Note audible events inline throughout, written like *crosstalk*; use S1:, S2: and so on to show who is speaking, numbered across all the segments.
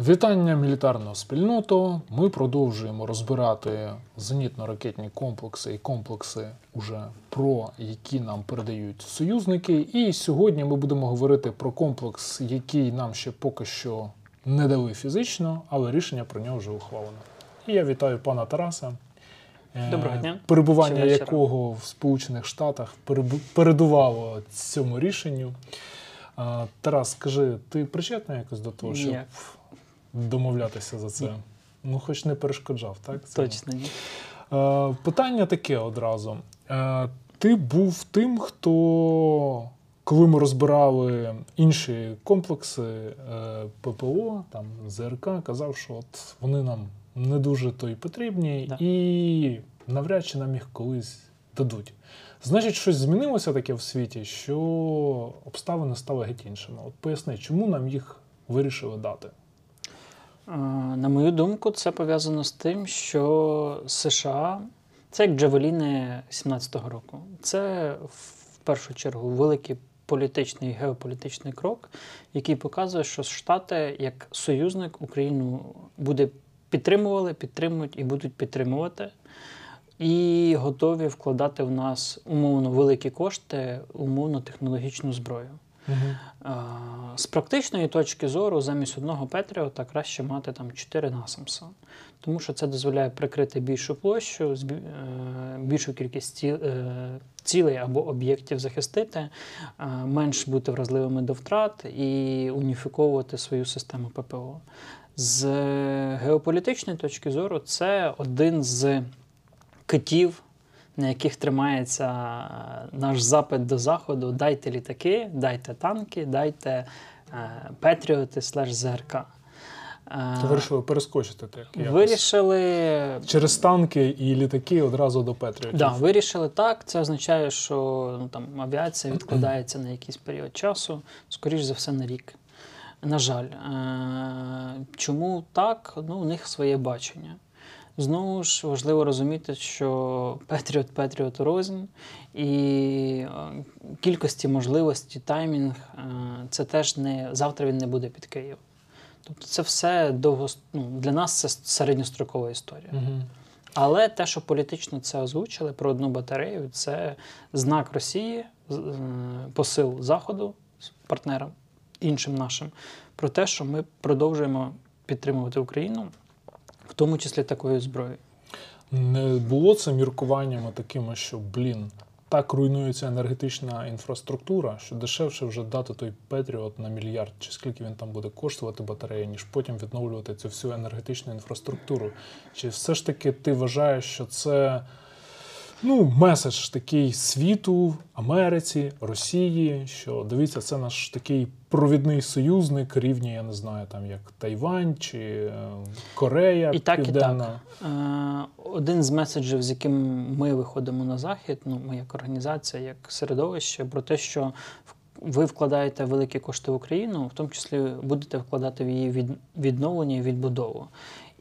S1: Вітання мілітарного спільноту. Ми продовжуємо розбирати зенітно-ракетні комплекси і комплекси, уже про які нам передають союзники. І сьогодні ми будемо говорити про комплекс, який нам ще поки що не дали фізично, але рішення про нього вже ухвалено. І я вітаю пана Тараса. е,
S2: Доброго дня.
S1: Перебування якого в Сполучених Штатах передувало цьому рішенню. Тарас, скажи, ти причетний якось до того,
S2: Ніяк.
S1: Домовлятися за це? Ну, хоч не перешкоджав, так? цьому?
S2: Точно ні.
S1: Е, питання таке одразу. Е, ти був тим, хто, коли ми розбирали інші комплекси е, ППО, там ЗРК, казав, що от вони нам не дуже то й потрібні,
S2: Да.
S1: і навряд чи нам їх колись дадуть. Значить, щось змінилося таке в світі, що обставини стали геть іншими. От поясни, чому нам їх вирішили дати?
S2: На мою думку, це пов'язано з тим, що США це як Джавеліни 17-го року. Це в першу чергу великий політичний геополітичний крок, який показує, що Штати як союзник Україну буде підтримували, підтримують і будуть підтримувати. І готові вкладати в нас умовно великі кошти, умовно технологічну зброю. А, З практичної точки зору, замість одного Петріота краще мати там 4 насамса, тому що це дозволяє прикрити більшу площу, е, більшу кількість е, цілей або об'єктів захистити, менш бути вразливими до втрат і уніфіковувати свою систему ППО. З геополітичної точки зору, це один з китів, на яких тримається е, наш запит до Заходу: дайте літаки, дайте танки, дайте е, Петріоти слеш ЗРК. Е,
S1: Ти вирішили перескочити так. якось.
S2: Вирішили.
S1: Через танки і літаки одразу до Петріотів.
S2: Да, вирішили так. Це означає, що ну, там, авіація відкладається на якийсь період часу, скоріш за все, на рік. На жаль, Е, чому так? Ну, у них своє бачення. Знову ж важливо розуміти, що Петріот Петріот рознь, і е, кількості можливості, таймінг е, це теж не завтра він не буде під Києвом. Тобто це все довго ну, для нас це середньострокова історія.
S1: Угу.
S2: Але те, що політично це озвучили про одну батарею, це знак Росії, е, посил Заходу партнерам іншим нашим, про те, що ми продовжуємо підтримувати Україну, в тому числі такої зброї?
S1: Не було це міркуваннями такими, що блін, так руйнується енергетична інфраструктура, що дешевше вже дати той Петріот на мільярд, чи скільки він там буде коштувати батарея, ніж потім відновлювати цю всю енергетичну інфраструктуру. Чи все ж таки ти вважаєш, що це ну, меседж такий світу, Америці, Росії, що дивіться, це наш такий провідний союзник рівня, я не знаю, там як Тайвань чи е, Корея
S2: І так, і
S1: Південна.
S2: Е, Один з меседжів, з яким ми виходимо на захід, ну ми як організація, як середовище, про те, що ви вкладаєте великі кошти в Україну, в тому числі будете вкладати в її відновлення і відбудову.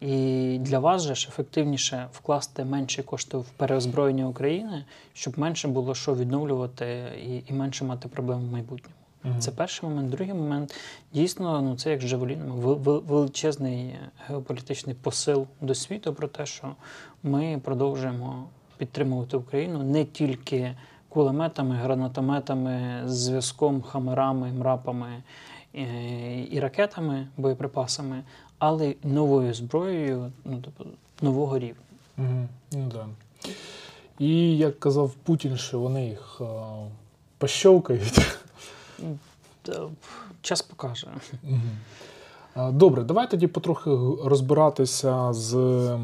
S2: І для вас же ж ефективніше вкласти менші кошти в переозброєння України, щоб менше було що відновлювати і, і менше мати проблем в майбутньому.
S1: Мгм.
S2: Це перший момент. Другий момент дійсно, ну це як з вел- величезний геополітичний посил до світу про те, що ми продовжуємо підтримувати Україну не тільки кулеметами, гранатометами, зв'язком, хамерами, мрапами е, і ракетами, боєприпасами, але новою зброєю ну, тобто, нового рівня.
S1: Угу. Ну, да. І як казав Путін, що вони їх а, пощовкають.
S2: Час покаже.
S1: А, Добре, давай тоді потрохи розбиратися з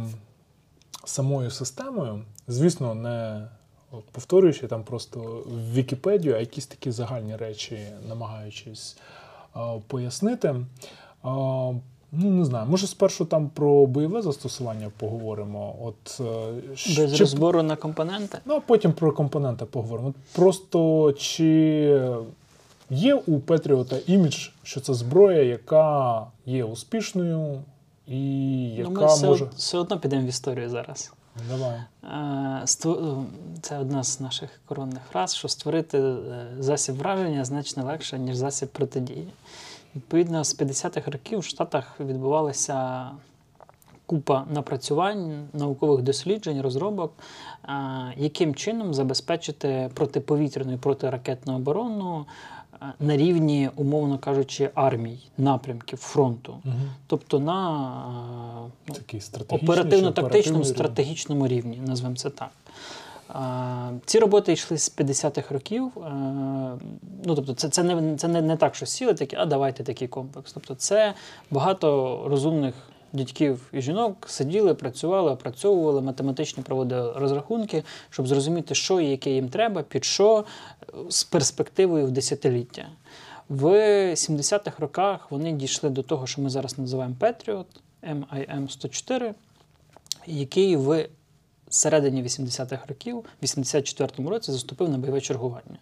S1: самою системою. Звісно, не повторюючи там просто в Вікіпедію, а якісь такі загальні речі, намагаючись а, пояснити. А, ну, не знаю, може спершу там про бойове застосування поговоримо. От, е,
S2: Без
S1: чи-
S2: розбору на компоненти.
S1: Ну, а потім про компоненти поговоримо. От Просто чи є у Петріота імідж, що це зброя, яка є успішною і яка
S2: ну, ми все,
S1: може.
S2: все одно підемо в історію зараз.
S1: Давай.
S2: Е, Це одна з наших коронних фраз, що створити е, засіб враження значно легше, ніж засіб протидії. Відповідно, з 50-х років в Штатах відбувалася купа напрацювань, наукових досліджень, розробок, яким чином забезпечити протиповітряну і протиракетну оборону на рівні, умовно кажучи, армій, напрямків фронту.
S1: Угу.
S2: Тобто на
S1: чи
S2: оперативно-тактичному стратегічному рівні, назвемо це так. Ці роботи йшли з 50-х років. Е, Ну, тобто, це, це, не, це не, не так, що сіли такі, а давайте такий комплекс. Тобто, це багато розумних дядьків і жінок сиділи, працювали, опрацьовували, математичні проводили розрахунки, щоб зрозуміти, що і яке їм треба, під що е, з перспективою в десятиліття. В 70-х роках вони дійшли до того, що ми зараз називаємо Patriot, MIM-104, який в середині 80-х років, в 84-му році, заступив на бойове чергування.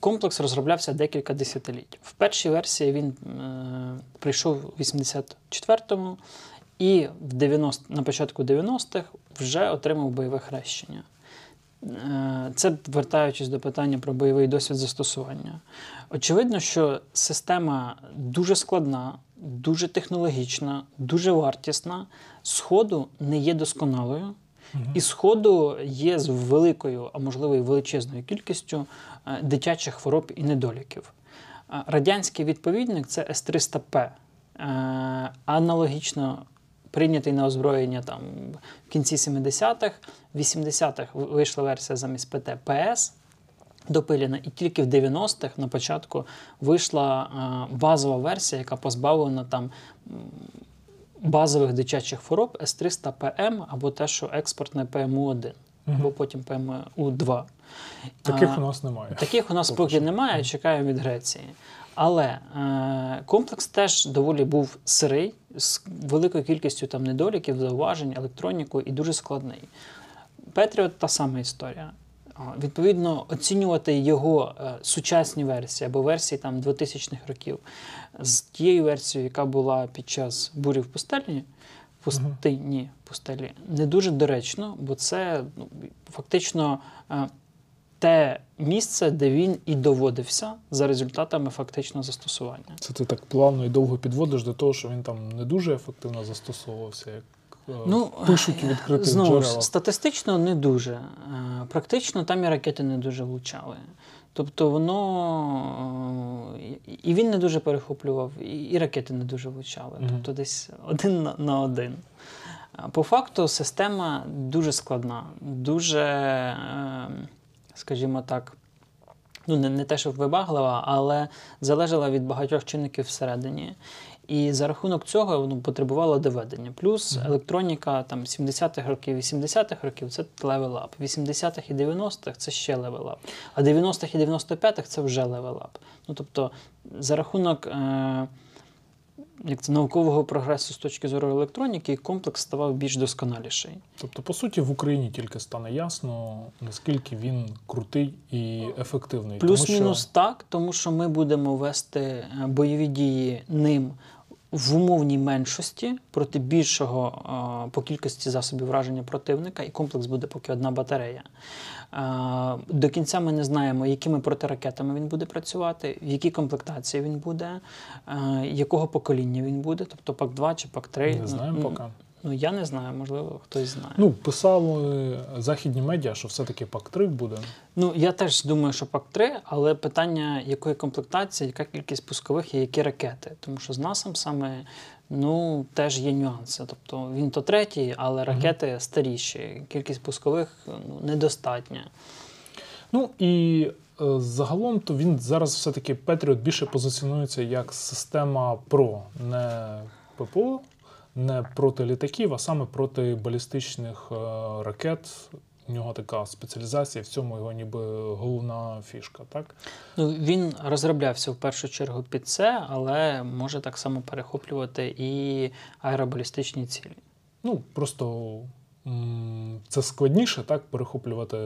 S2: Комплекс розроблявся декілька десятиліть. В першій версії він е, прийшов у 84-му і в 90, на початку 90-х вже отримав бойове хрещення. Е, Це вертаючись до питання про бойовий досвід застосування. Очевидно, що система дуже складна, дуже технологічна, дуже вартісна. Сходу не є досконалою. І сходу є з великою, а можливо і величезною кількістю е, дитячих хвороб і недоліків. Е, Радянський відповідник це С-300П. Е, Аналогічно прийнятий на озброєння там в кінці 70-х, 80-х вийшла версія замість ПТ ПС допилена, і тільки в 90-х на початку вийшла е, базова версія, яка позбавлена там базових дитячих хвороб С-300ПМ або те, що експортне ПМУ-1, або потім ПМУ-2.
S1: Таких
S2: А,
S1: у нас немає.
S2: Таких у нас
S1: Поки
S2: поки немає, чекаємо від Греції. Але е, комплекс теж доволі був сирий, з великою кількістю там недоліків, зауважень, електронікою і дуже складний. Петріот та сама історія. Відповідно, оцінювати його е, сучасні версії або версії там 2000-х років з тією версією, яка була під час бурі в пустелі, пустині пустелі, не дуже доречно, бо це ну, фактично е, те місце, де він і доводився за результатами фактичного застосування.
S1: Це ти так плавно і довго підводиш до того, що він там не дуже ефективно застосовувався, як
S2: Ну,
S1: пишуть у відкритих
S2: Знову ж, статистично не дуже. Е, Практично там і ракети не дуже влучали. Тобто воно е, і він не дуже перехоплював, і- ракети не дуже влучали.
S1: Мгм.
S2: Тобто десь один на, один. По факту система дуже складна, дуже, е, скажімо так, ну не, не те, щоб вибаглива, але залежала від багатьох чинників всередині. І за рахунок цього ну, потребувала доведення. Плюс електроніка там 70-х років, 80-х років це level-up. 80-х і 90-х це ще level-up. А 90-х і 95-х це вже level-up. Ну тобто, за рахунок е- як це, наукового прогресу з точки зору електроніки, комплекс ставав більш досконаліший.
S1: Тобто, по суті, в Україні тільки стане ясно, наскільки він крутий і ефективний.
S2: Плюс-мінус
S1: що-
S2: так, тому що ми будемо вести е, бойові дії ним в умовній меншості проти більшого е, по кількості засобів враження противника, і комплекс буде поки одна батарея. Е, До кінця ми не знаємо, якими протиракетами він буде працювати, в якій комплектації він буде, е, якого покоління він буде, тобто ПАК-2 чи ПАК-3.
S1: Не знаємо
S2: Ну,
S1: поки.
S2: Ну я не знаю, можливо, хтось знає.
S1: Ну, писали західні медіа, що все-таки ПАК-3 буде.
S2: Ну, я теж думаю, що ПАК-3, але питання, якої комплектації, яка кількість пускових і які ракети. Тому що з NASAMS ну, теж є нюанси. Тобто він то третій, але ракети старіші, кількість пускових ну, недостатня.
S1: Ну і е, загалом то він зараз все-таки Patriot більше позиціонується як система ПРО, не ППО, не проти літаків, а саме проти балістичних е, ракет. У нього така спеціалізація, в цьому його ніби головна фішка, так?
S2: Ну, він розроблявся в першу чергу під це, але може так само перехоплювати і аеробалістичні цілі.
S1: Ну, просто це складніше, так, перехоплювати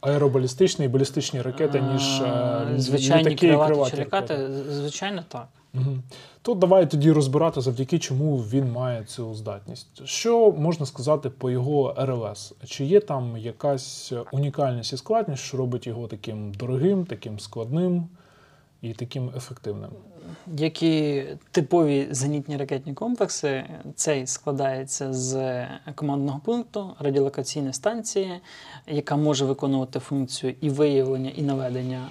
S1: аеробалістичні і балістичні ракети, ніж е,
S2: А, звичайні
S1: літаки і
S2: крилаті чи
S1: ракети.
S2: ракети. Звичайно, так.
S1: Угу. То давай тоді розбирати, завдяки чому він має цю здатність. Що можна сказати по його РЛС? Чи є там якась унікальність і складність, що робить його таким дорогим, таким складним? і таким ефективним?
S2: Які типові зенітні ракетні комплекси, цей складається з командного пункту, радіолокаційної станції, яка може виконувати функцію і виявлення, і наведення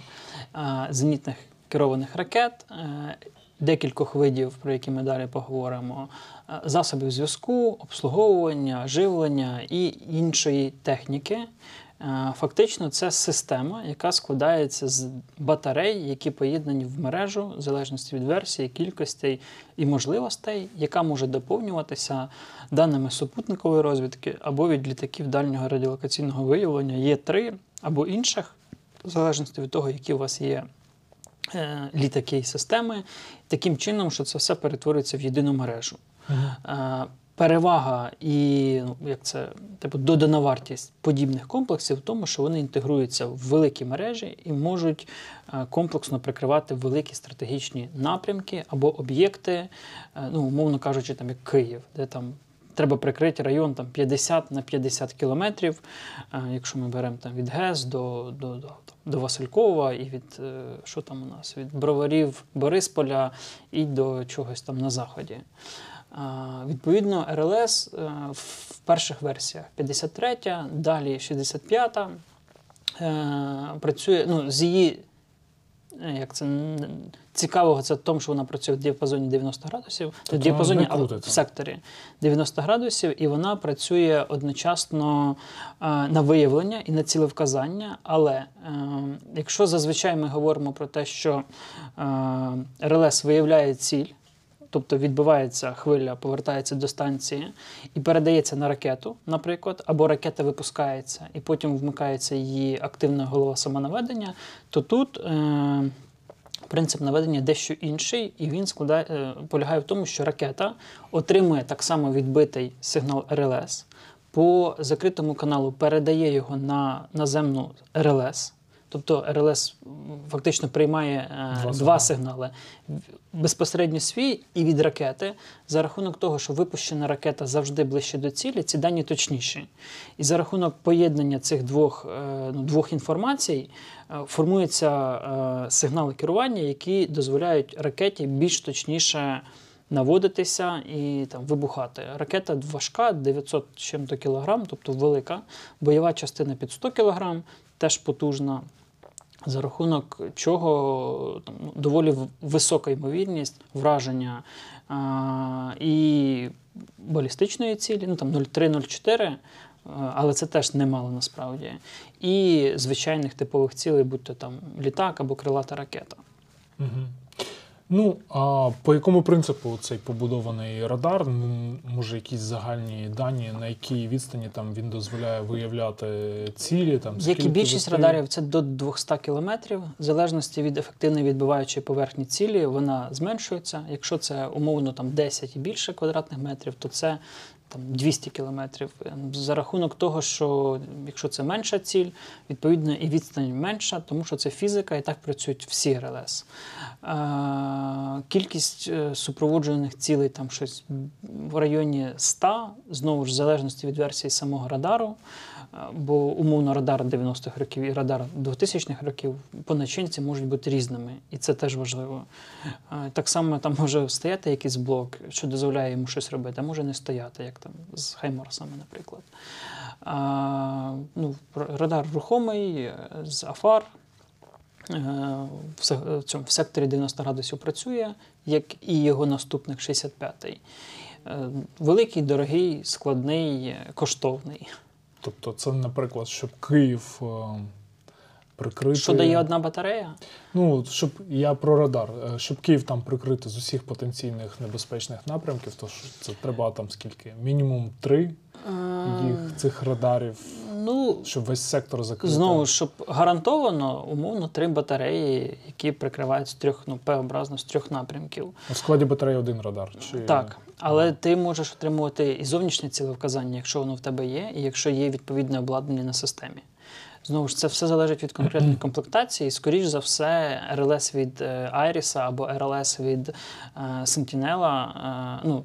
S2: зенітних керованих ракет, е, декількох видів, про які ми далі поговоримо, е, засобів зв'язку, обслуговування, живлення і іншої техніки. Е, Фактично, це система, яка складається з батарей, які поєднані в мережу, в залежності від версії, кількостей і можливостей, яка може доповнюватися даними супутникової розвідки або від літаків дальнього радіолокаційного виявлення Є3 або інших, в залежності від того, які у вас є літаки і системи, таким чином, що це все перетворюється в єдину мережу. Е, Перевага і ну, як це типу додана вартість подібних комплексів в тому, що вони інтегруються в великі мережі і можуть е, комплексно прикривати великі стратегічні напрямки або об'єкти, е, ну умовно кажучи, там як Київ, де там. Треба прикрити район там 50 на 50 кілометрів, е, якщо ми беремо там від ГЕС до, до, до, до Василькова і від е, що там у нас від Броварів Борисполя і до чогось там на заході. Відповідно, РЛС е, в перших версіях 53, далі 65 е, працює ну, з її. Е, Як це цікавого, це в тому, що вона працює в діапазоні 90 градусів, в
S1: Тобто
S2: діапазоні
S1: вона
S2: а, в секторі 90 градусів, і вона працює одночасно е, на виявлення і на цілевказання. Але е, якщо зазвичай ми говоримо про те, що е, РЛС виявляє ціль, тобто відбивається хвиля, повертається до станції і передається на ракету, наприклад, або ракета випускається, і потім вмикається її активна голова самонаведення, то тут. Е- Принцип наведення дещо інший, і він складає, е, полягає в тому, що ракета отримує так само відбитий сигнал РЛС, по закритому каналу передає його на наземну РЛС. Тобто РЛС фактично приймає е,
S1: Два
S2: два,
S1: сигнали.
S2: безпосередньо свій і від ракети. За рахунок того, що випущена ракета завжди ближче до цілі, ці дані точніші. І за рахунок поєднання цих двох, е, ну, двох інформацій е, формуються сигнали керування, які дозволяють ракеті більш точніше наводитися і там вибухати. Ракета важка, 900 з чим-то кілограм, тобто велика. Бойова частина під 100 кілограм, теж потужна. За рахунок чого там, доволі висока ймовірність враження а, і балістичної цілі, ну там 0,3-0,4, е, але це теж немало насправді. І звичайних типових цілей, будь то там літак або крилата ракета.
S1: Угу. Ну, а по якому принципу цей побудований радар? Може, якісь загальні дані, на якій відстані там він дозволяє виявляти цілі? Там,
S2: Як і більшість
S1: вистрілів?
S2: радарів, це до 200 кілометрів. В залежності від ефективної відбиваючої поверхні цілі, вона зменшується. Якщо це умовно там 10 і більше квадратних метрів, то це там 200 кілометрів. Ем, За рахунок того, що якщо це менша ціль, відповідно і відстань менша, тому що це фізика, і так працюють всі РЛС. Е, Кількість супроводжених супроводжуваних цілей там щось в районі 100, знову ж в залежності від версії самого радару. Бо умовно радар 90-х років і радар 2000-х років по начинці можуть бути різними, і це теж важливо. Так само там може стояти якийсь блок, що дозволяє йому щось робити, а може не стояти, як там з Хайморсами, наприклад. А, ну, радар рухомий е, з Афар. е, В секторі 90 градусів працює, як і його наступник 65-й. Е, Великий, дорогий, складний, коштовний.
S1: Тобто, це, наприклад, щоб Київ е, прикрити.
S2: Що дає одна батарея?
S1: Ну, щоб я про радар, е, щоб Київ там прикрити з усіх потенційних небезпечних напрямків, то це треба там скільки? Мінімум три їх цих радарів,
S2: Ну,
S1: щоб весь сектор закрити.
S2: знову, щоб гарантовано, умовно, три батареї, які прикривають з трьох, ну, П-образно з трьох напрямків.
S1: У складі батареї один радар. Чи...
S2: Так, але ти можеш отримувати і зовнішнє цілевказання, якщо воно в тебе є, і якщо є відповідне обладнання на системі. Знову ж це все залежить від конкретної комплектації. Скоріш за все, РЛС від е, Айріса або РЛС від е, Сентінела, е, ну,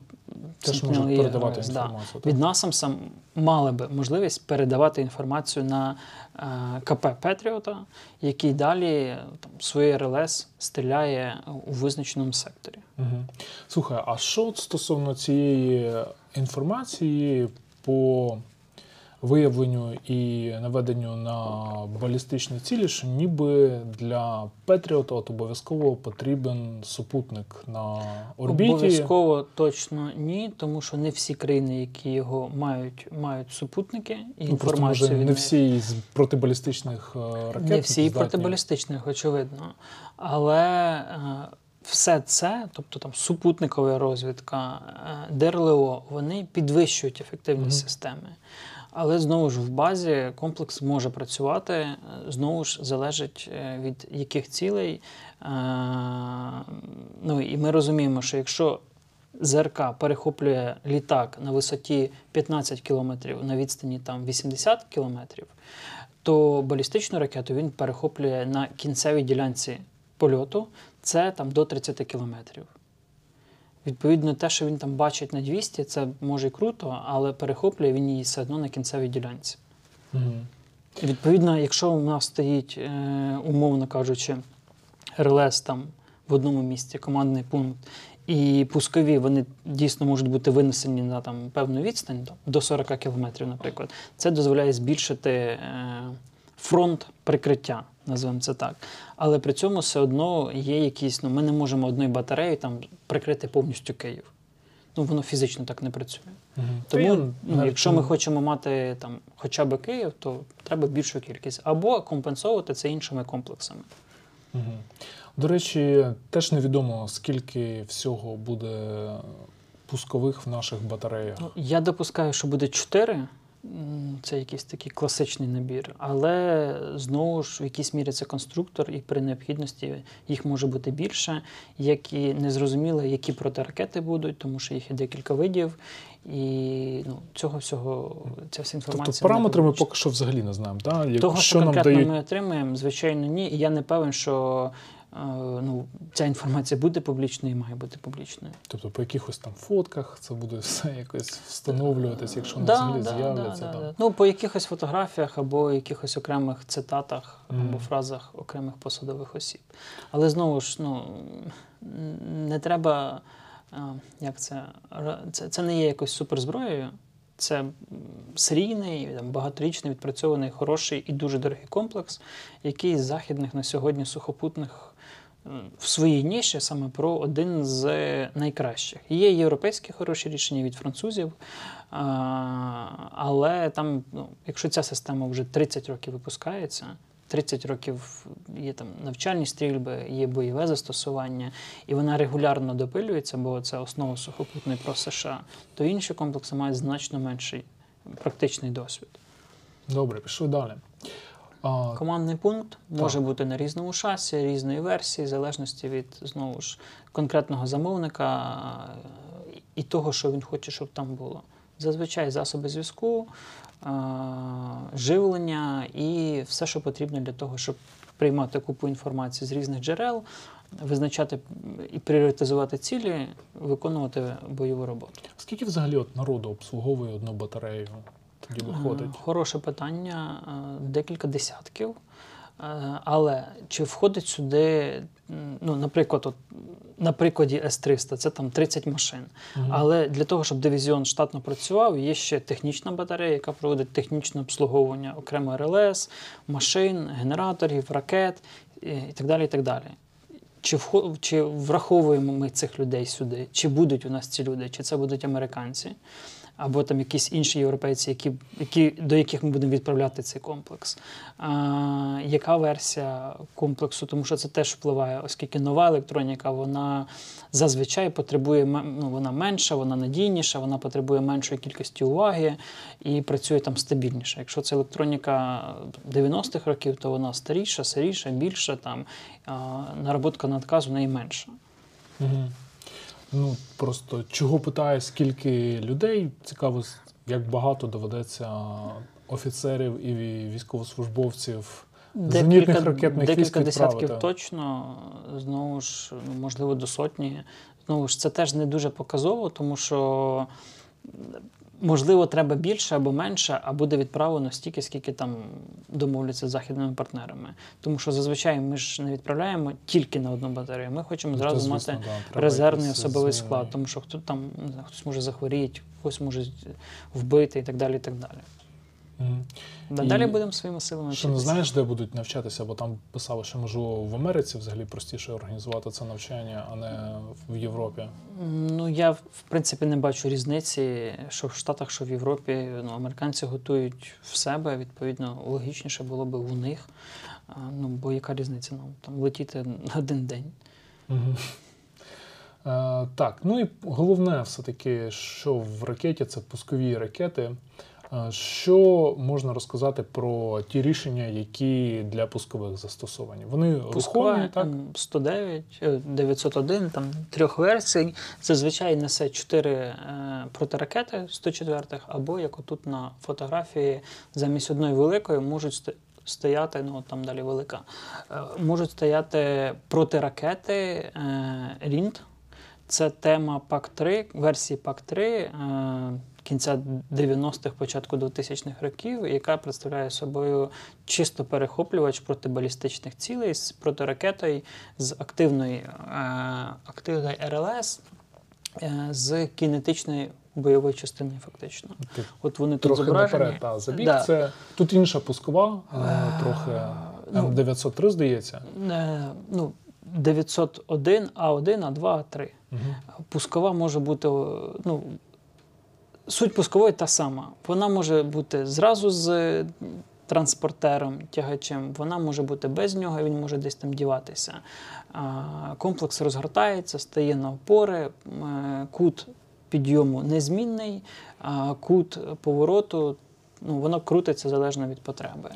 S1: Теж можуть передавати
S2: iOS, да.
S1: інформацію. так?
S2: Від NASAM сам мали би можливість передавати інформацію на е, КП Петріота, який далі там, своє РЛС стріляє у визначеному секторі.
S1: Угу. Слухай, а що стосовно цієї інформації по виявленню і наведенню на балістичні цілі, що ніби для Петріота от обов'язково потрібен супутник на орбіті?
S2: Обов'язково точно ні, тому що не всі країни, які його мають, мають супутники і
S1: Ну,
S2: інформацію
S1: може, не всі з протибалістичних е, ракет.
S2: Не всі
S1: здатні.
S2: протибалістичних, очевидно. Але е, все це, тобто там супутникова розвідка, е, ДРЛО, вони підвищують ефективність
S1: Мгм.
S2: системи. Але знову ж в базі комплекс може працювати, е, знову ж залежить е, від яких цілей. Е, Ну і ми розуміємо, що якщо ЗРК перехоплює літак на висоті 15 км на відстані там 80 км, то балістичну ракету він перехоплює на кінцевій ділянці польоту, це там до 30 кілометрів. Відповідно, те, що він там бачить на 200, це може і круто, але перехоплює він її все одно на кінцевій ділянці. І відповідно, якщо у нас стоїть, е, умовно кажучи, РЛС там в одному місці, командний пункт, і пускові вони дійсно можуть бути винесені на там певну відстань, до 40 кілометрів, наприклад, це дозволяє збільшити е, фронт прикриття, називаємо це так. Але при цьому все одно є якісь, ну ми не можемо одною батареєю там прикрити повністю Київ. Ну, воно фізично так не працює.
S1: Я
S2: Тому, ну,
S1: навіть
S2: якщо ми хочемо мати там хоча б Київ, то треба більшу кількість. Або компенсовувати це іншими комплексами.
S1: Мгм. До речі, теж невідомо, скільки всього буде пускових в наших батареях.
S2: Ну, я допускаю, що буде 4. Це якийсь такий класичний набір, але знову ж в якійсь мірі це конструктор, і при необхідності їх може бути більше, як і незрозуміло, які протиракети будуть, тому що їх є декілька видів, і ну, цього всього ця вся інформація.
S1: Тобто параметри ми поки що взагалі не знаємо. Да? Як-
S2: Того, що,
S1: що нам
S2: конкретно
S1: дають
S2: ми отримуємо, звичайно, ні. І я не певен, що ну, ця інформація буде публічною і має бути публічною.
S1: Тобто по якихось там фотках це буде все якось встановлюватись, якщо
S2: Да,
S1: взагалі
S2: да,
S1: з'являться.
S2: да, да, да. Ну, по якихось фотографіях або якихось окремих цитатах або фразах окремих посадових осіб. Але знову ж, ну не треба. е, Як це? Це, це не є якось суперзброєю. Це серійний, там, багаторічний, відпрацьований, хороший і дуже дорогий комплекс, який з західних на сьогодні сухопутних в своїй ніші саме про один з найкращих. Є європейські хороші рішення від французів, але там, ну, якщо ця система вже 30 років випускається, 30 років є там навчальні стрільби, є бойове застосування, і вона регулярно допилюється, бо це основа сухопутної про США, то інші комплекси мають значно менший практичний досвід.
S1: Добре, пішли далі. А,
S2: Командний пункт може бути на різному шасі, різної версії, в залежності від знову ж конкретного замовника і того, що він хоче, щоб там було. Зазвичай засоби зв'язку, живлення і все, що потрібно для того, щоб приймати купу інформації з різних джерел, визначати і пріоритизувати цілі, виконувати бойову роботу.
S1: скільки взагалі от народу обслуговує одну батарею? Тоді виходить.
S2: Е, Хороше питання, е, декілька десятків. Е, Але чи входить сюди, ну, наприклад, от, на прикладі С-300, це там 30 машин.
S1: Мгм.
S2: Але для того, щоб дивізіон штатно працював, є ще технічна батарея, яка проводить технічне обслуговування окремо РЛС, машин, генераторів, ракет і так далі. І так далі. Чи, вхо- чи враховуємо ми цих людей сюди? Чи будуть у нас ці люди, чи це будуть американці, або там якісь інші європейці, які, які, до яких ми будемо відправляти цей комплекс? А, яка версія комплексу? Тому що це теж впливає, оскільки нова електроніка, вона зазвичай потребує ну, вона менша, вона надійніша, вона потребує меншої кількості уваги і працює там стабільніше. Якщо це електроніка 90-х років, то вона старіша, сиріша, більша, там наработка на отказ у неї менша.
S1: Ну просто чого питаю, скільки людей цікаво, як багато доведеться офіцерів і військовослужбовців зенітних ракетних
S2: декілька
S1: військ
S2: десятків точно, знову ж, ну, можливо, до сотні. знову ж це теж не дуже показово, тому що можливо треба більше або менше, а буде відправлено стільки, скільки там домовляться з західними партнерами. Тому що зазвичай ми ж не відправляємо тільки на одну батарею. Ми хочемо
S1: Ну,
S2: зразу
S1: звісно,
S2: мати
S1: да,
S2: резервний особовий
S1: зміни.
S2: склад, тому що хто там хтось може захворіти, хтось може вбити і так далі. І так далі.
S1: І
S2: Далі будемо своїми силами.
S1: Що не знаєш, де будуть навчатися, бо там писали, що можливо в Америці взагалі простіше організувати це навчання, а не в Європі.
S2: Ну, я в принципі не бачу різниці, що в Штатах, що в Європі. Ну, американці готують в себе, відповідно, логічніше було би у них. Ну, бо яка різниця? Ну, там летіти на один день.
S1: Мгм. Е, так, ну і головне, все-таки, що в ракеті це пускові ракети. Е, Що можна розказати про ті рішення, які для пускових застосовані? Вони рухомі,
S2: Пускова
S1: так?
S2: М109, е, 901, там трьох версій. Зазвичай несе 4 е, протиракети 104 або як отут на фотографії, замість одної великої можуть стояти, ну там далі велика, е, можуть стояти протиракети ERINT. Це тема ПАК-3, версії ПАК-3 е, кінця 90-х, початку 2000-х років, яка представляє собою чисто перехоплювач протибалістичних цілей з протиракетою з активної, е, активної РЛС е, з кінетичної бойової частини, фактично.
S1: Ти
S2: От вони тут
S1: трохи
S2: зображені.
S1: наперед та забіг.
S2: Да.
S1: Це тут інша пускова, е, трохи
S2: ну,
S1: М903, здається.
S2: Ну, 901, А1, А2, А3.
S1: Мгм.
S2: Пускова може бути. Ну, суть пускової та сама. Вона може бути зразу з транспортером, тягачем, вона може бути без нього, він може десь там діватися. Комплекс розгортається, стає на опори, е, кут підйому незмінний, кут повороту. Ну, воно крутиться залежно від потреби.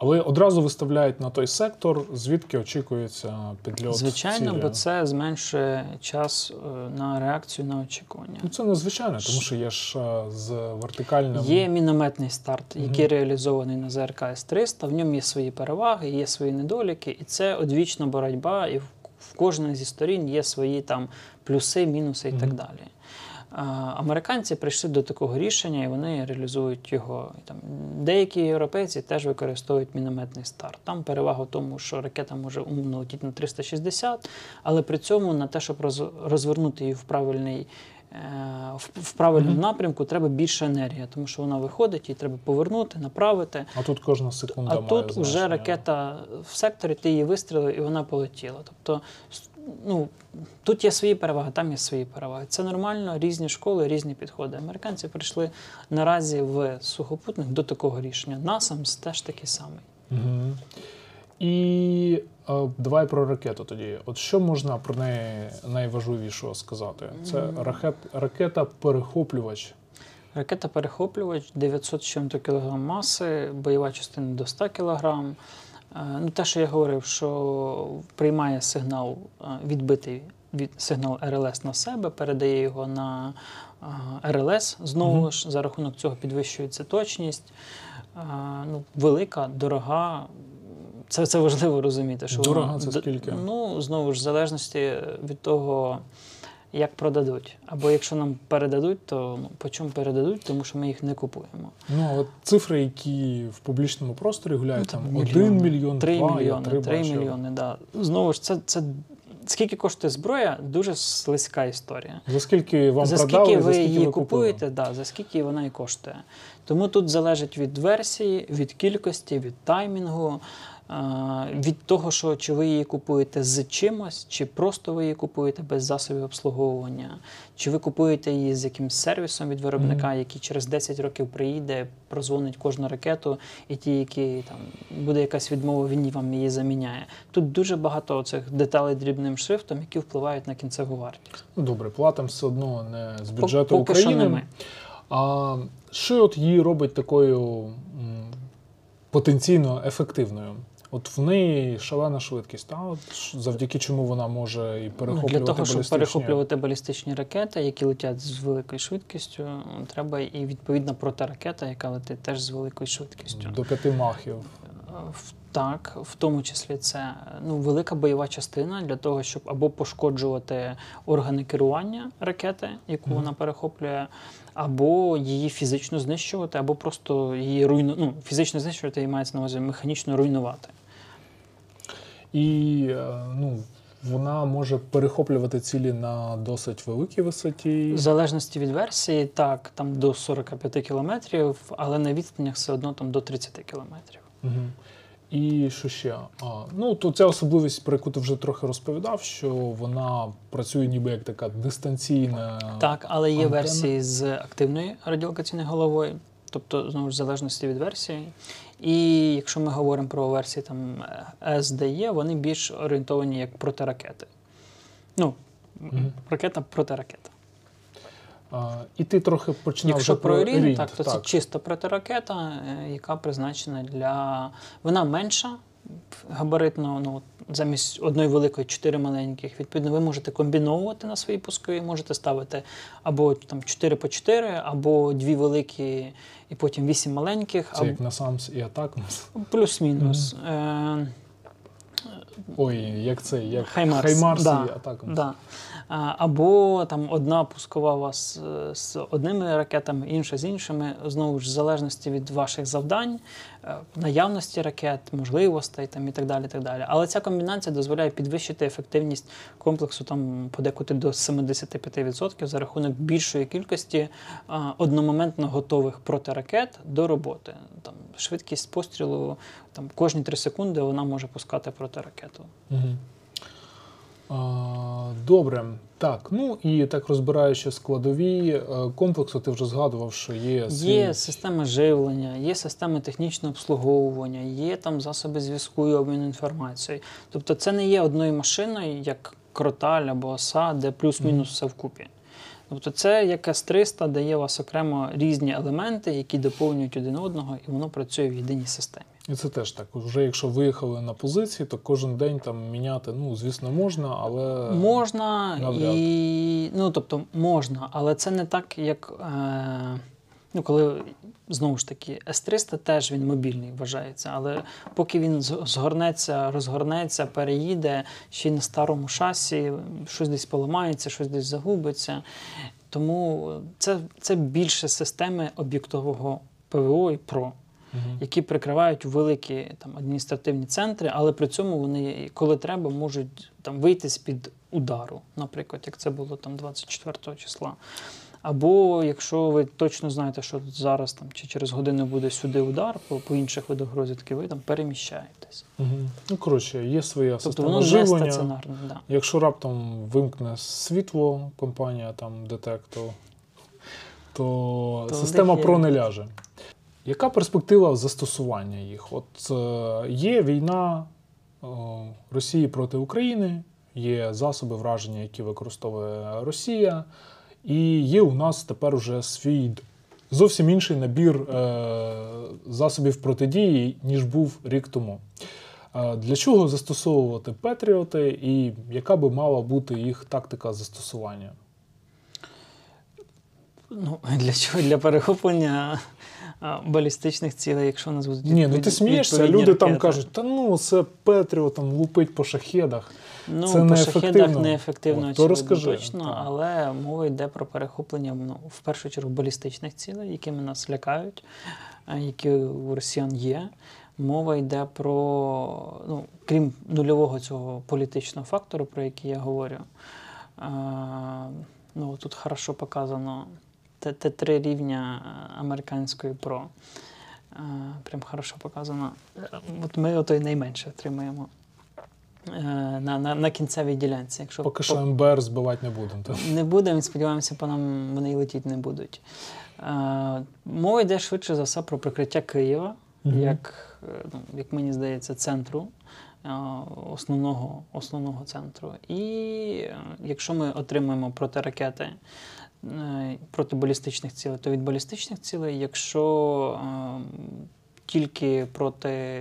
S1: Але одразу виставляють на той сектор, звідки очікується підльот.
S2: Звичайно,
S1: цілі.
S2: бо це зменшує час е, на реакцію на очікування.
S1: Ну, це незвичайно, тому що є ж е, з вертикальним.
S2: Є мінометний старт, який реалізований на ЗРК С-300. В ньому є свої переваги, є свої недоліки, і це одвічна боротьба, і в, кожній зі сторін є свої там плюси, мінуси і так далі. Американці прийшли до такого рішення і вони реалізують його. Там деякі європейці теж використовують мінометний старт. Там перевага в тому, що ракета може умовно летіти на 360, але при цьому на те, щоб розвернути її в правильний. е, В, в правильному
S1: Мгм.
S2: напрямку треба більше енергії, тому що вона виходить, її треба повернути, направити.
S1: А тут кожна секунда
S2: А
S1: має
S2: тут вже ракета в секторі, ти її вистрілив і вона полетіла. Тобто, ну, тут є свої переваги, там є свої переваги. Це нормально, різні школи, різні підходи. Американці прийшли наразі в сухопутних до такого рішення. НАСАМС теж такий самий.
S1: Угу. І е, давай про ракету тоді. От що можна про неї найважливішого сказати? Це ракет, ракета-перехоплювач.
S2: Ракета-перехоплювач 900 чим-то кілограм маси, бойова частина до 100 кілограм. Е, Ну, те, що я говорив, що приймає сигнал е, відбитий від сигнал РЛС на себе, передає його на е, РЛС. Знову ж за рахунок цього підвищується точність. Ну, велика, дорога. Це, це важливо розуміти. Що
S1: Дорога
S2: вона
S1: це скільки?
S2: Ну, знову ж, в залежності від того, як продадуть. Або якщо нам передадуть, то ну, по чому передадуть, тому що ми їх не купуємо.
S1: Ну, от цифри, які в публічному просторі гуляють,
S2: Ну,
S1: там. 1 мільйон,
S2: 3
S1: два,
S2: мільйони,
S1: я 3
S2: 3
S1: бачив.
S2: мільйони, да. Знову ж, це, це скільки коштує зброя, дуже слизька історія.
S1: За скільки вам
S2: за
S1: продали,
S2: скільки
S1: за
S2: ви
S1: скільки
S2: її
S1: ви купили?
S2: купуєте, да, за скільки вона і коштує. Тому тут залежить від версії, від кількості, від таймінгу, від того, що чи ви її купуєте з чимось, чи просто ви її купуєте без засобів обслуговування, чи ви купуєте її з якимсь сервісом від виробника, який через 10 років приїде, прозвонить кожну ракету, і ті, які там буде якась відмова, він вам її заміняє. Тут дуже багато цих деталей дрібним шрифтом, які впливають на кінцеву вартість.
S1: Ну, добре, платимо все одно не з бюджету
S2: Поки що не ми.
S1: А що от її робить такою потенційно ефективною? От в неї шалена швидкість, та? От завдяки чому вона може і перехоплювати
S2: Для того, щоб
S1: балістичні...
S2: перехоплювати балістичні ракети, які летять з великою швидкістю, треба і відповідна протиракета, яка летить теж з великою швидкістю.
S1: до п'яти махів.
S2: Так, в тому числі це ну, велика бойова частина для того, щоб або пошкоджувати органи керування ракети, яку вона перехоплює, або її фізично знищувати, або просто її руйну... ну, фізично знищувати і мається на увазі механічно руйнувати.
S1: І е, ну, вона може перехоплювати цілі на досить великій висоті.
S2: В залежності від версії, так, там до 45 кілометрів, але на відстанях все одно там до 30 кілометрів.
S1: Угу. І що ще? А, ну, то ця особливість, про яку ти вже трохи розповідав, що вона працює ніби як така дистанційна.
S2: Так, але є
S1: антенна.
S2: версії з активною радіолокаційною головою, тобто знову ж в залежності від версії. І якщо ми говоримо про версії там SDE, вони більш орієнтовані як протиракети. Ну,
S1: Мгм.
S2: ракета протиракета.
S1: А, і ти трохи починав
S2: Якщо
S1: вже
S2: про
S1: Рінд,
S2: так, то це чисто протиракета, е, яка призначена для. Вона менша габаритно, ну, замість одної великої чотири маленьких. Відповідно, ви можете комбіновувати на свої пуски, можете ставити або там 4 по 4, або дві великі і потім вісім маленьких,
S1: Це
S2: або
S1: як NASAMS і ATACMS.
S2: плюс-мінус. Е,
S1: Ой, як це, як
S2: HIMARS,
S1: HIMARS
S2: да,
S1: і ATACMS.
S2: Да. Або там одна пускова вас е, з одними ракетами, інша з іншими. Знову ж в залежності від ваших завдань, е, наявності ракет, можливостей там, і так далі. так далі. Але ця комбінація дозволяє підвищити ефективність комплексу там подекуди до 75% за рахунок більшої кількості одномоментно готових протиракет до роботи. Там швидкість пострілу там кожні 3 секунди вона може пускати протиракету.
S1: Угу. Добре. Так, ну і так розбираючи складові е, комплексу, ти вже згадував, що є свій...
S2: Є система живлення, є системи технічного обслуговування, є там засоби зв'язку і обміну інформацією. Тобто це не є одною машиною, як кроталь або оса, де плюс-мінус все вкупі. Тобто це як С-300, дає у вас окремо різні елементи, які доповнюють один одного, і воно працює в єдиній системі.
S1: І це теж так. Вже якщо виїхали на позиції, то кожен день там міняти, ну, звісно, можна, але
S2: Можна
S1: навряд.
S2: і ну тобто можна, але це не так, як е, ну, коли знову ж таки С-300 теж він мобільний вважається, але поки він згорнеться, розгорнеться, переїде ще й на старому шасі, щось десь поламається, щось десь загубиться. Тому це, це більше системи об'єктового ПВО і ПРО
S1: Мгм.
S2: які прикривають великі там адміністративні центри, але при цьому вони, коли треба, можуть там вийти з-під удару, наприклад, як це було там 24 числа. Або якщо ви точно знаєте, що зараз там чи через годину буде сюди удар по, по інших видах розвідки, ви там переміщаєтесь.
S1: Мгм. Ну, коротше, є своя
S2: Тобто
S1: система
S2: воно не
S1: живлення.
S2: стаціонарне. Да.
S1: Якщо раптом вимкне світло компанія там ДТЕК, то, то, система. ПРО не ляже. Яка перспектива застосування їх? От е, є війна е, Росії проти України, є засоби враження, які використовує Росія, і є у нас тепер уже свій зовсім інший набір е, засобів протидії, ніж був рік тому. Е, Для чого застосовувати Петріоти і яка би мала бути їх тактика застосування?
S2: Ну, для чого? Для перехоплення балістичних цілей, якщо у нас будуть
S1: Ні, ну ти смієшся, люди там кажуть, та ну це Петріот там лупить по шахедах.
S2: Ну,
S1: Це
S2: по шахедах неефективно,
S1: От,
S2: очевидно,
S1: розкажи,
S2: точно,
S1: так.
S2: але мова йде про перехоплення ну, в першу чергу балістичних цілей, якими нас лякають, е, які у росіян є. Мова йде про, ну, крім нульового цього політичного фактору, про який я говорю. е, ну, тут хорошо показано Т- Т3 рівня е, американської ПРО. Е, Прям хорошо показано. От ми ото й найменше отримуємо е, на, на, на кінцевій ділянці. Якщо
S1: Поки
S2: по-
S1: що МБР збивати не будемо. то.
S2: не будемо, сподіваємося, по нам вони летіти не будуть. Е, мова йде швидше за все про прикриття Києва,
S1: Мгм.
S2: як, е, ну, як мені здається, центру. е, Основного, основного центру. І е, якщо ми отримаємо протиракети е, проти балістичних цілей, то від балістичних цілей, якщо е, тільки проти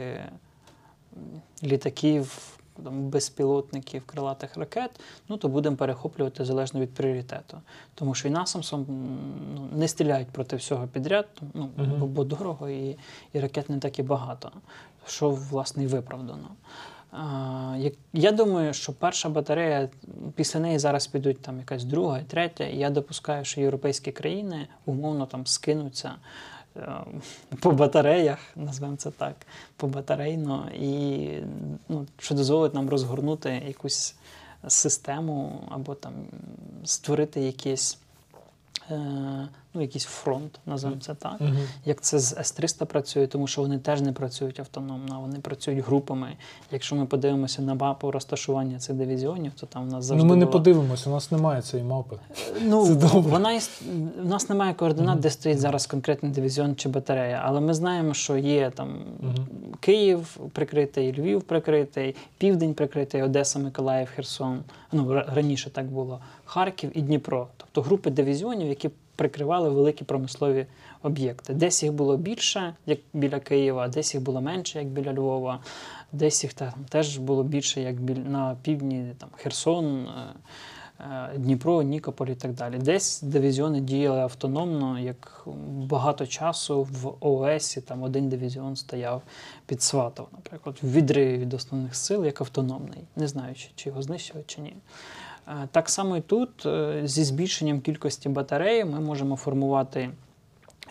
S2: літаків, там, безпілотників, крилатих ракет, ну то будемо перехоплювати залежно від пріоритету. Тому що і насамсом ну, не стріляють проти всього підряд, ну,
S1: Мгм.
S2: бо, бо дорого і, і ракет не так і багато. що власне і виправдано. Я думаю, що перша батарея, після неї зараз підуть там якась друга, третя. І я допускаю, що європейські країни умовно там скинуться *laughs* по батареях, назвемо це так, по батарейно, і ну, що дозволить нам розгорнути якусь систему або там створити якийсь, е, ну, якийсь фронт, назвемо це так.
S1: Мгм.
S2: Як це з С-300 працює, тому що вони теж не працюють автономно, вони працюють групами. Якщо ми подивимося на мапу розташування цих дивізіонів, то там у нас завжди
S1: Ну, ми не подивимося, у нас немає цієї мапи.
S2: Ну,
S1: Це добре.
S2: вона іс- в нас немає координат, де стоїть зараз конкретний дивізіон чи батарея, але ми знаємо, що є там
S1: Мгм.
S2: Київ прикритий, Львів прикритий, Південь прикритий, Одеса, Миколаїв, Херсон. Ну раніше так було. Харків і Дніпро. Тобто групи дивізіонів, які прикривали великі промислові об'єкти. Десь їх було більше, як біля Києва, десь їх було менше, як біля Львова, десь їх там теж було більше, як біль... на півдні, там Херсон. е, е, Дніпро, Нікополь і так далі. Десь дивізіони діяли автономно, як багато часу в ООСі там один дивізіон стояв під Сватов, наприклад, в відриві від основних сил як автономний, не знаю, чи, його знищувати, чи ні. Так само і тут, е, зі збільшенням кількості батарей, ми можемо формувати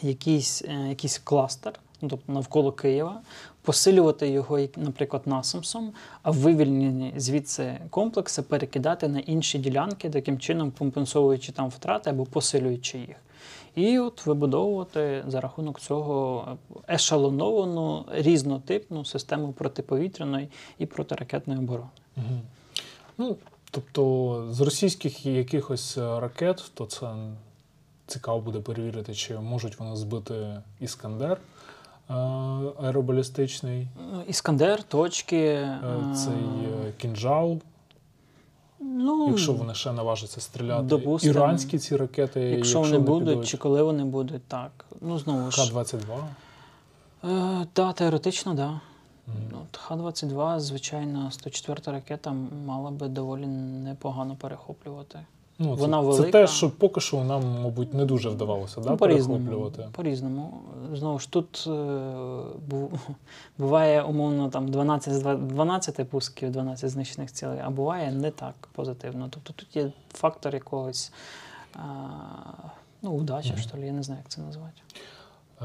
S2: якийсь, е, якийсь кластер, ну, тобто навколо Києва, посилювати його, наприклад, насамсом, а вивільнені звідси комплекси перекидати на інші ділянки, таким чином компенсовуючи там втрати або посилюючи їх. І от вибудовувати за рахунок цього ешелоновану різнотипну систему протиповітряної і протиракетної оборони.
S1: Мгм. Ну, тобто, з російських якихось е, ракет, то це цікаво буде перевірити, чи можуть вони збити Іскандер е, аеробалістичний,
S2: Ну, Іскандер, точки.
S1: е, цей кінжал,
S2: ну,
S1: якщо вони ще наважаться стріляти.
S2: допустимо.
S1: Іранські ці ракети,
S2: якщо вони будуть,
S1: підуть.
S2: чи коли вони будуть, так. Ну, знову ж.
S1: Х-22.
S2: Е, та, теоретично, так. Да. Ну, от Х-22, звичайно, 104 ракета мала би доволі непогано перехоплювати.
S1: Ну, це,
S2: Вона
S1: Це
S2: велика.
S1: те, що поки що нам, мабуть, не дуже вдавалося да,
S2: Ну, по-різному.
S1: перехоплювати.
S2: По-різному. Знову ж тут е, *laughs* буває умовно там 12, з 12 пусків, 12 знищених цілей, а буває не так позитивно. Тобто тут є фактор якогось а, ну, удачі,
S1: Мгм.
S2: що ли, я не знаю, як це назвати.
S1: Е,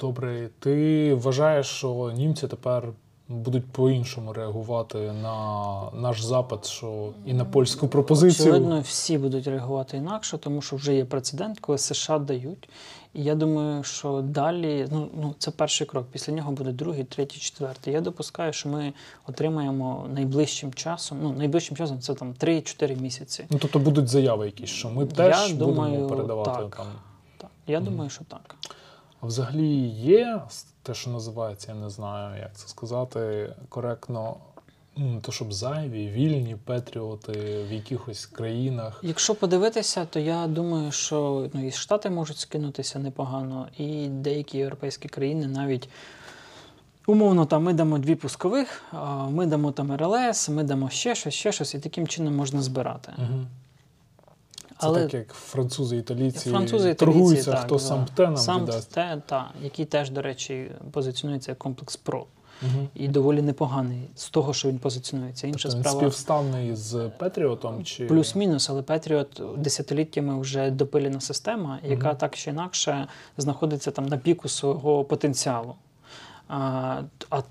S1: Добре, ти вважаєш, що німці тепер будуть по-іншому реагувати на наш запит, що і на польську пропозицію?
S2: Очевидно, всі будуть реагувати інакше, тому що вже є прецедент, коли США дають. І я думаю, що далі, ну, ну це перший крок. Після нього буде другий, третій, четвертий. Я допускаю, що ми отримаємо найближчим часом. Ну, найближчим часом це там 3-4 місяці.
S1: Ну, тобто будуть заяви якісь, що ми теж
S2: Я
S1: будемо передавати
S2: так.
S1: там.
S2: Так, я
S1: Мгм.
S2: думаю, що так.
S1: А взагалі є те, що називається, я не знаю, як це сказати коректно. ну, то щоб зайві, вільні патріоти в якихось країнах.
S2: Якщо подивитися, то я думаю, що ну, і Штати можуть скинутися непогано, і деякі європейські країни навіть. Умовно, там ми дамо дві пускових, ми дамо там РЛС, ми дамо ще щось, ще щось, і таким чином можна збирати.
S1: Угу. Це
S2: Але
S1: так, як французи, італійці,
S2: французи італійці,
S1: торгуються,
S2: так,
S1: хто сам те
S2: сам те, та, який теж, до речі, позиціонується як комплекс ПРО.
S1: Угу.
S2: І доволі непоганий з того, що він позиціонується. Інша
S1: Тобто він
S2: справа
S1: співставний з Петріотом? Чи...
S2: плюс-мінус, але Петріот десятиліттями вже допилена система, яка
S1: Мгм.
S2: так чи інакше знаходиться там на піку свого потенціалу. А,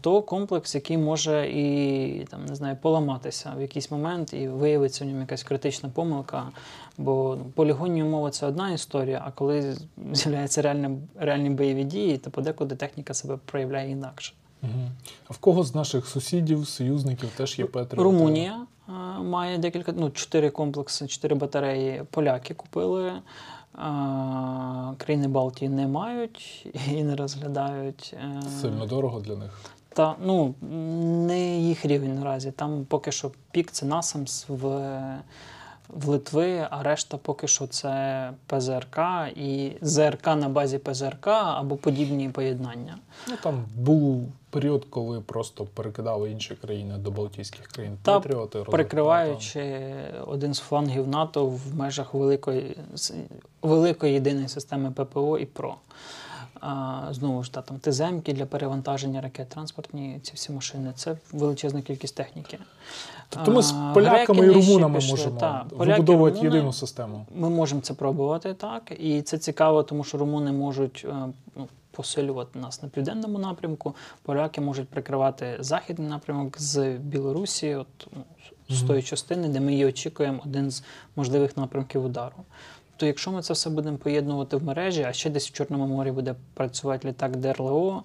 S2: то комплекс, який може і там не знаю, поламатися в якийсь момент і виявиться в ньому якась критична помилка. Бо ну, полігонні умови це одна історія, а коли з'являються реальні, реальні бойові дії, то подекуди техніка себе проявляє інакше.
S1: Угу. А в кого з наших сусідів, союзників теж є Петріоти?
S2: Румунія має декілька, ну, чотири комплекси, чотири батареї. Поляки купили. Країни Балтії не мають і не розглядають. Е,
S1: Сильно дорого для них.
S2: Та ну не їх рівень наразі. Там поки що пік це насамс в, в Литви, а решта поки що це ПЗРК і ЗРК на базі ПЗРК або подібні поєднання.
S1: Ну там був період, коли просто перекидали інші країни до Балтійських країн.
S2: Та,
S1: Патріоти,
S2: Прикриваючи один з флангів НАТО в межах великої, великої єдиної системи ППО і ПРО. Знову ж та, там ТЗМки для перевантаження ракет, транспортні ці всі машини. Це величезна кількість техніки.
S1: Тобто ми з поляками і
S2: греки нижче
S1: румунами
S2: пішли,
S1: можемо
S2: та, поляки,
S1: вибудовувати
S2: румуни.
S1: єдину систему.
S2: Ми можемо це пробувати так, і це цікаво, тому що румуни можуть е, ну, посилювати нас на південному напрямку. Поляки можуть прикривати західний напрямок з Білорусі, от ну, з
S1: Мгм.
S2: тої частини, де ми її очікуємо, один з можливих напрямків удару. То якщо ми це все будемо поєднувати в мережі, а ще десь в Чорному морі буде працювати літак ДРЛО,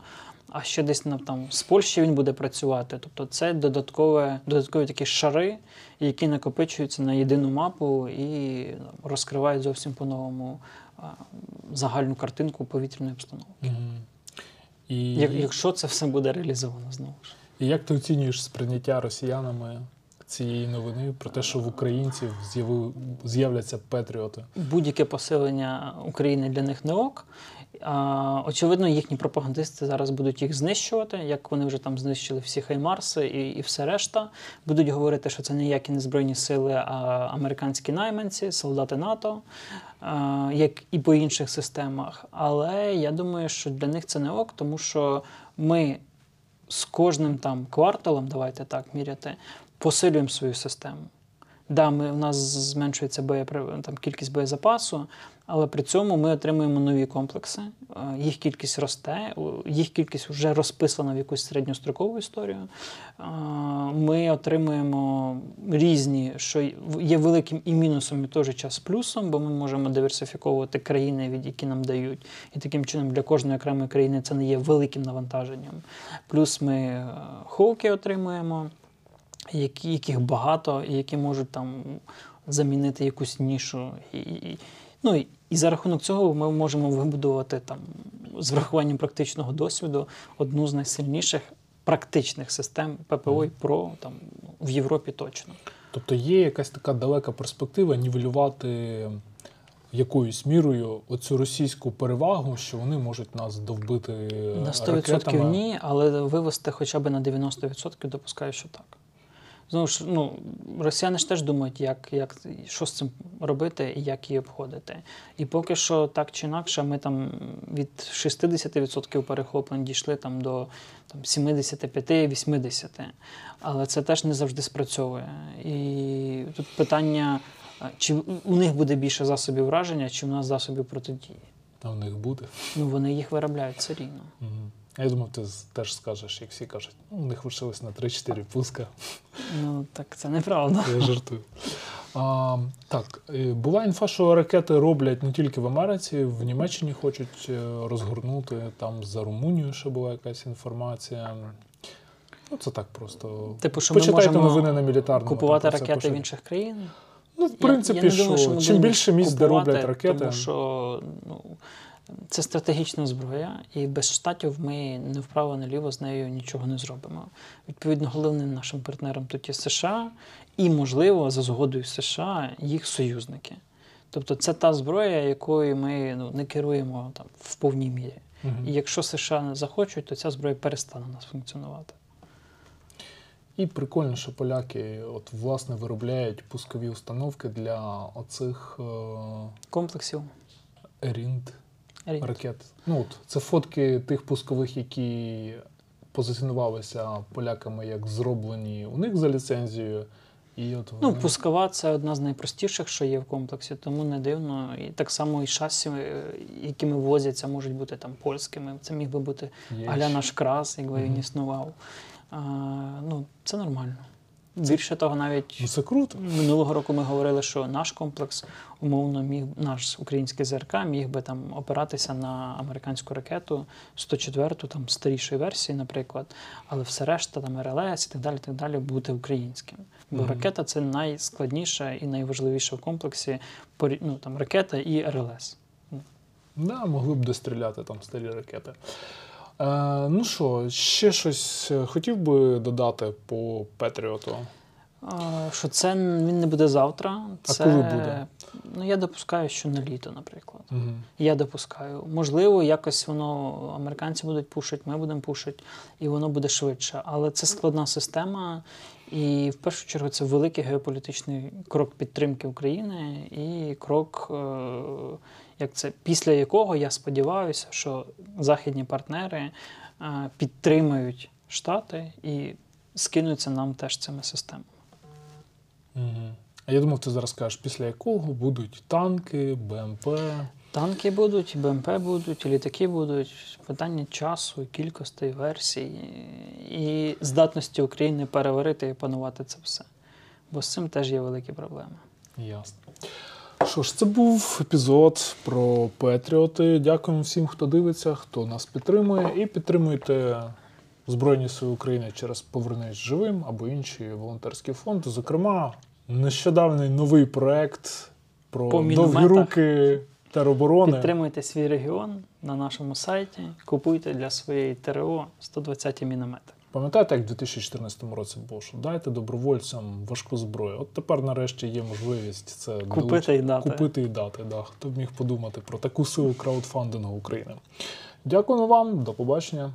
S2: а ще десь там з Польщі він буде працювати. Тобто це додаткове, додаткові такі шари, які накопичуються на єдину мапу і розкривають зовсім по-новому загальну картинку повітряної обстановки.
S1: Мгм. І,
S2: Як, якщо це все буде реалізовано знову ж.
S1: і як ти оцінюєш сприйняття росіянами цієї новини про те, що в українців з'являться патріоти?
S2: Будь-яке посилення України для них не ок. Очевидно, їхні пропагандисти зараз будуть їх знищувати, як вони вже там знищили всі хаймарси і, і все решта. Будуть говорити, що це ніякі не збройні сили, а американські найманці, солдати НАТО, як і по інших системах. Але я думаю, що для них це не ок, тому що ми з кожним там кварталом, давайте так міряти, посилюємо свою систему. Да, ми, у нас зменшується боєпри... там, кількість боєзапасу, але при цьому ми отримуємо нові комплекси, е, їх кількість росте, їх кількість вже розписана в якусь середньострокову історію. Е, Ми отримуємо різні, що є великим і мінусом, і же час плюсом, бо ми можемо диверсифіковувати країни, від які нам дають. І таким чином для кожної окремої країни це не є великим навантаженням. Плюс ми е, хоуки отримуємо які, яких багато, і які можуть там замінити якусь нішу. І, і, ну, і, і за рахунок цього ми можемо вибудувати там з врахуванням практичного досвіду одну з найсильніших практичних систем ППО і ПРО там, в Європі точно.
S1: Тобто є якась така далека перспектива нівелювати якоюсь мірою оцю російську перевагу, що вони можуть нас довбити
S2: На 100%
S1: ракетами.
S2: ні, але вивести хоча б на 90% допускаю, що так. Знову ж, ну, росіяни ж теж думають, як, як, що з цим робити і як її обходити. І поки що так чи інакше, ми там від 60% перехоплень дійшли там, до там, 75-80%. Але це теж не завжди спрацьовує. І тут питання, чи у них буде більше засобів враження, чи у нас засобів протидії.
S1: А в них буде.
S2: Ну, вони їх виробляють все рівно.
S1: Мгм. Я думав, ти теж скажеш, як всі кажуть, ну, у них лишилось на 3-4 пуска.
S2: Ну, так це неправда.
S1: Я жартую. А, так, е, була інфа, що ракети роблять не тільки в Америці, в Німеччині хочуть е, розгорнути. Там за Румунію ще була якась інформація. Ну, це так просто.
S2: Tипу, що ми
S1: Почитайте
S2: можемо
S1: новини на мілітарному.
S2: Купувати ракети в інших країн.
S1: Ну, в принципі,
S2: я не
S1: що,
S2: думаю, що ми
S1: чим більше місць, де роблять ракети,
S2: Тому що ну, це стратегічна зброя, і без штатів ми не вправо, не ліво з нею нічого не зробимо. Відповідно, головним нашим партнером тут є США, і, можливо, за згодою США їх союзники. Тобто це та зброя, якою ми ну, не керуємо там, в повній мірі.
S1: Мгм.
S2: І якщо США не захочуть, то ця зброя перестане у нас функціонувати.
S1: І прикольно, що поляки от, власне виробляють пускові установки для оцих е,
S2: Комплексів.
S1: Ерінд
S2: Рі-
S1: ракет. Ну, от, це фотки тих пускових, які позиціонувалися поляками як зроблені у них за ліцензією. І от
S2: Ну, пускова це одна з найпростіших, що є в комплексі, тому не дивно. І так само і шасі, е, якими возяться, можуть бути там польськими. Це міг би бути
S1: є
S2: Аляна Шкрас, якби він існував. А, ну, це нормально. Більше того, навіть
S1: Ну, це круто.
S2: минулого року ми говорили, що наш комплекс умовно міг наш український ЗРК міг би там опиратися на американську ракету 104, там старішої версії, наприклад, але все решта, там РЛС і так далі, так далі, бути українським. Бо
S1: Мгм.
S2: ракета це найскладніша і найважливіша в комплексі ну, там, ракета і РЛС.
S1: Да, могли б достріляти там старі ракети. Е, ну що, ще щось е, хотів би додати по Петріоту?
S2: Що це він не буде завтра.
S1: А коли буде?
S2: Ну, я допускаю, що на літо, наприклад.
S1: Угу.
S2: Я допускаю. Можливо, якось воно американці будуть пушити, ми будемо пушити, і воно буде швидше. Але це складна система, і в першу чергу це великий геополітичний крок підтримки України і крок, е, як це, після якого я сподіваюся, що західні партнери е, підтримають Штати і скинуться нам теж цими системами.
S1: Угу. А я думав, ти зараз скажеш, після якого будуть танки, БМП.
S2: Танки будуть, БМП будуть, літаки будуть. Питання часу, кількостей, версій і здатності України переварити і опанувати це все. Бо з цим теж є великі проблеми.
S1: Ясно. Що ж, це був епізод про Петріоти. Дякуємо всім, хто дивиться, хто нас підтримує. І підтримуйте Збройні Сили України через Повернись живим або інші волонтерські фонди. Зокрема, нещодавний новий проект про
S2: По
S1: довгі
S2: мінометах.
S1: руки тероборони.
S2: Підтримуйте свій регіон на нашому сайті, купуйте для своєї ТРО 120 міномети.
S1: Пам'ятаєте, як в 2014 році було, що дайте добровольцям важку зброю. От тепер нарешті є можливість це
S2: Купити і дати.
S1: Купити і дати. Да. Хто б міг подумати про таку силу краудфандингу України. Дякуємо вам, до побачення.